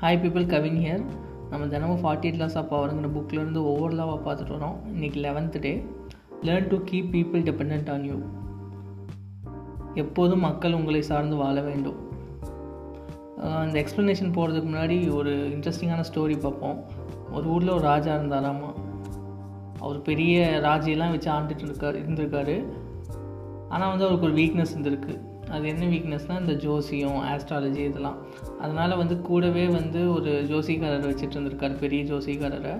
Hi people Kavin here நம்ம தினமும் forty eight laws of பவருங்கிற புக்லேருந்து ஒவ்வொரு லாவாக பார்த்துட்டு வரோம். இன்றைக்கி eleventh day learn to keep people depend on you எப்போதும் மக்கள் உங்களை சார்ந்து வாழ வேண்டும். அந்த எக்ஸ்ப்ளனேஷன் போகிறதுக்கு முன்னாடி ஒரு இன்ட்ரெஸ்டிங்கான ஸ்டோரி பார்ப்போம். ஒரு ஊரில் ஒரு ராஜா இருந்தாராமா? அவர் பெரிய ராஜையெல்லாம் வச்சு ஆண்டுட்டு இருக்கார் இருந்திருக்காரு. ஆனால் வந்து அவருக்கு ஒரு வீக்னஸ் இருந்திருக்கு. அது என்ன வீக்னஸ்னால் இந்த ஜோசியம் ஆஸ்ட்ராலஜி இதெல்லாம். அதனால் வந்து கூடவே வந்து ஒரு ஜோசிக்காரரை வச்சுட்டு இருந்திருக்காரு பெரிய ஜோசிக்காரரை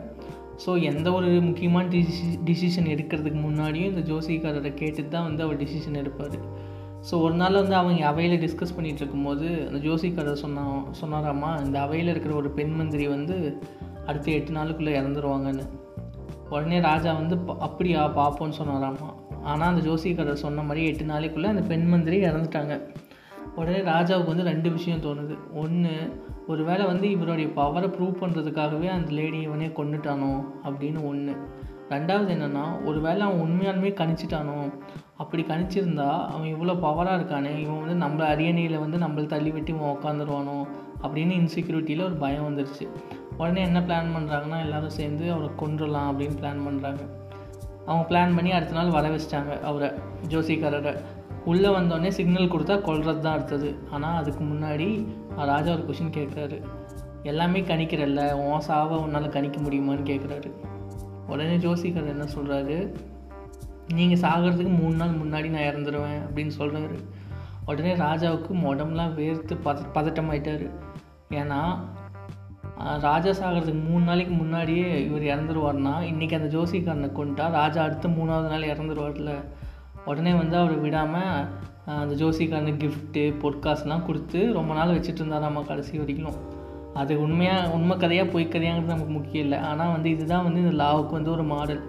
ஸோ எந்த ஒரு முக்கியமான டிசி டிசிஷன் எடுக்கிறதுக்கு முன்னாடியும் இந்த ஜோசிக்காரரை கேட்டுட்டு தான் வந்து அவர் டிசிஷன் எடுப்பார். ஸோ ஒரு நாள் வந்து அவங்க அவையில் டிஸ்கஸ் பண்ணிகிட்டு இருக்கும்போது அந்த ஜோசிக்காரர் சொன்னா சொன்னாராம்மா இந்த அவையில் இருக்கிற ஒரு பெண் மந்திரி வந்து அடுத்த எட்டு நாளுக்குள்ளே இறந்துருவாங்கன்னு. உடனே ராஜா வந்து அப்படியா பார்ப்போன்னு சொன்னாராம்மா. ஆனால் அந்த ஜோசியக்காரர் சொன்ன மாதிரி எட்டு நாளைக்குள்ளே அந்த பெண் மந்திரி இறந்துட்டாங்க. உடனே ராஜாவுக்கு வந்து ரெண்டு விஷயம் தோணுது. ஒன்று ஒரு வேளை வந்து இவருடைய பவரை ப்ரூவ் பண்ணுறதுக்காகவே அந்த லேடி இவனே கொண்டுட்டானோ அப்படின்னு ஒன்று ரெண்டாவது என்னென்னா ஒரு வேளை அவன் உண்மையாலுமே கணிச்சிட்டானோ? அப்படி கணிச்சிருந்தா அவன் இவ்வளோ பவராக இருக்கானே? இவன் வந்து நம்ம அரியணையில் வந்து நம்மளை தள்ளி விட்டு இவன் உட்காந்துருவானோ அப்படின்னு இன்செக்யூரிட்டியில் ஒரு பயம் வந்துருச்சு. உடனே என்ன பிளான் பண்ணுறாங்கன்னா எல்லோரும் சேர்ந்து அவரை கொண்டுடலாம் அப்படின்னு பிளான் பண்ணுறாங்க அவங்க பிளான் பண்ணி அடுத்த நாள் வர வச்சிட்டாங்க அவரை ஜோசிக்காரரை. உள்ளே வந்தோடனே சிக்னல் கொடுத்தா கொல்றது தான் அடுத்தது. ஆனால் அதுக்கு முன்னாடி ராஜா ஒரு கொஷின் கேட்குறாரு. எல்லாமே கணிக்கிறல்ல உன் சாவை உன்னால் கணிக்க முடியுமான்னு கேட்குறாரு. உடனே ஜோசிக்காரர் என்ன சொல்கிறாரு நீங்கள் சாகிறதுக்கு மூணு நாள் முன்னாடி நான் இறந்துருவேன் அப்படின்னு சொல்கிறாரு உடனே ராஜாவுக்கு உடம்புலாம் வேர்த்து பத பதட்டமாயிட்டார். ஏன்னா ராஜா சாகிறதுக்கு மூணு நாளைக்கு முன்னாடியே இவர் இறந்துருவார்னா இன்றைக்கி அந்த ஜோசிக்காரனை கொண்டுட்டா ராஜா அடுத்த மூணாவது நாள் இறந்துருவார்ல உடனே வந்து அவர் விடாமல் அந்த ஜோசிக்காரனு கிஃப்ட்டு பொற்காசுலாம் கொடுத்து ரொம்ப நாள் வச்சுட்டு இருந்தாராம்மா கடைசி வரைக்கும். அது உண்மையாக உண்மை கதையாக பொய் கதையாங்கிறது நமக்கு முக்கியம் இல்லை. ஆனால் வந்து இதுதான் வந்து இந்த லாவுக்கு வந்து ஒரு மாடல்.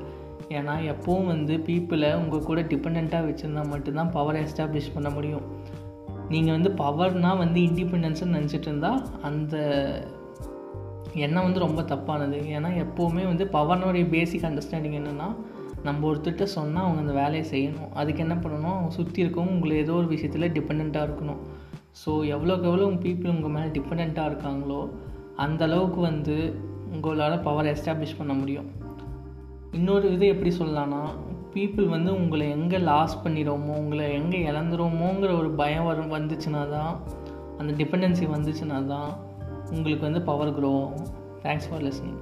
ஏன்னா எப்போவும் வந்து பீப்புளை உங்கள் கூட டிபெண்ட்டாக வச்சுருந்தா மட்டும்தான் பவரை எஸ்டாப்ளிஷ் பண்ண முடியும். நீங்கள் வந்து பவர்னால் வந்து இண்டிபெண்டன்ஸ்னு நினச்சிட்டு இருந்தால் அந்த எண்ணம் வந்து ரொம்ப தப்பானது? ஏன்னா எப்போவுமே வந்து பவர்னுடைய பேசிக் அண்டர்ஸ்டாண்டிங் என்னென்னா நம்ம ஒருத்தர்கிட்ட சொன்னால் அவங்க அந்த வேலையை செய்யணும். அதுக்கு என்ன பண்ணணும்? அவங்க சுற்றி இருக்கவங்க உங்களை ஏதோ ஒரு விஷயத்தில் டிபெண்ட்டாக இருக்கணும். ஸோ எவ்வளோக்கு எவ்வளோ உங்கள் பீப்புள் உங்கள் மேலே டிபெண்ட்டாக இருக்காங்களோ அந்த அளவுக்கு வந்து உங்களால் பவர் எஸ்டாப்ளிஷ் பண்ண முடியும். இன்னொரு இது எப்படி சொல்லலாம்னா பீப்புள் வந்து உங்களை எங்கே லாஸ் பண்ணிடுவோமோ உங்களை எங்கே இழந்துருவோமோங்கிற ஒரு பயம் வரும் வந்துச்சுன்னா தான் அந்த டிபெண்டன்சி வந்துச்சுன்னா தான் உங்களுக்கு வந்து power grow thanks for listening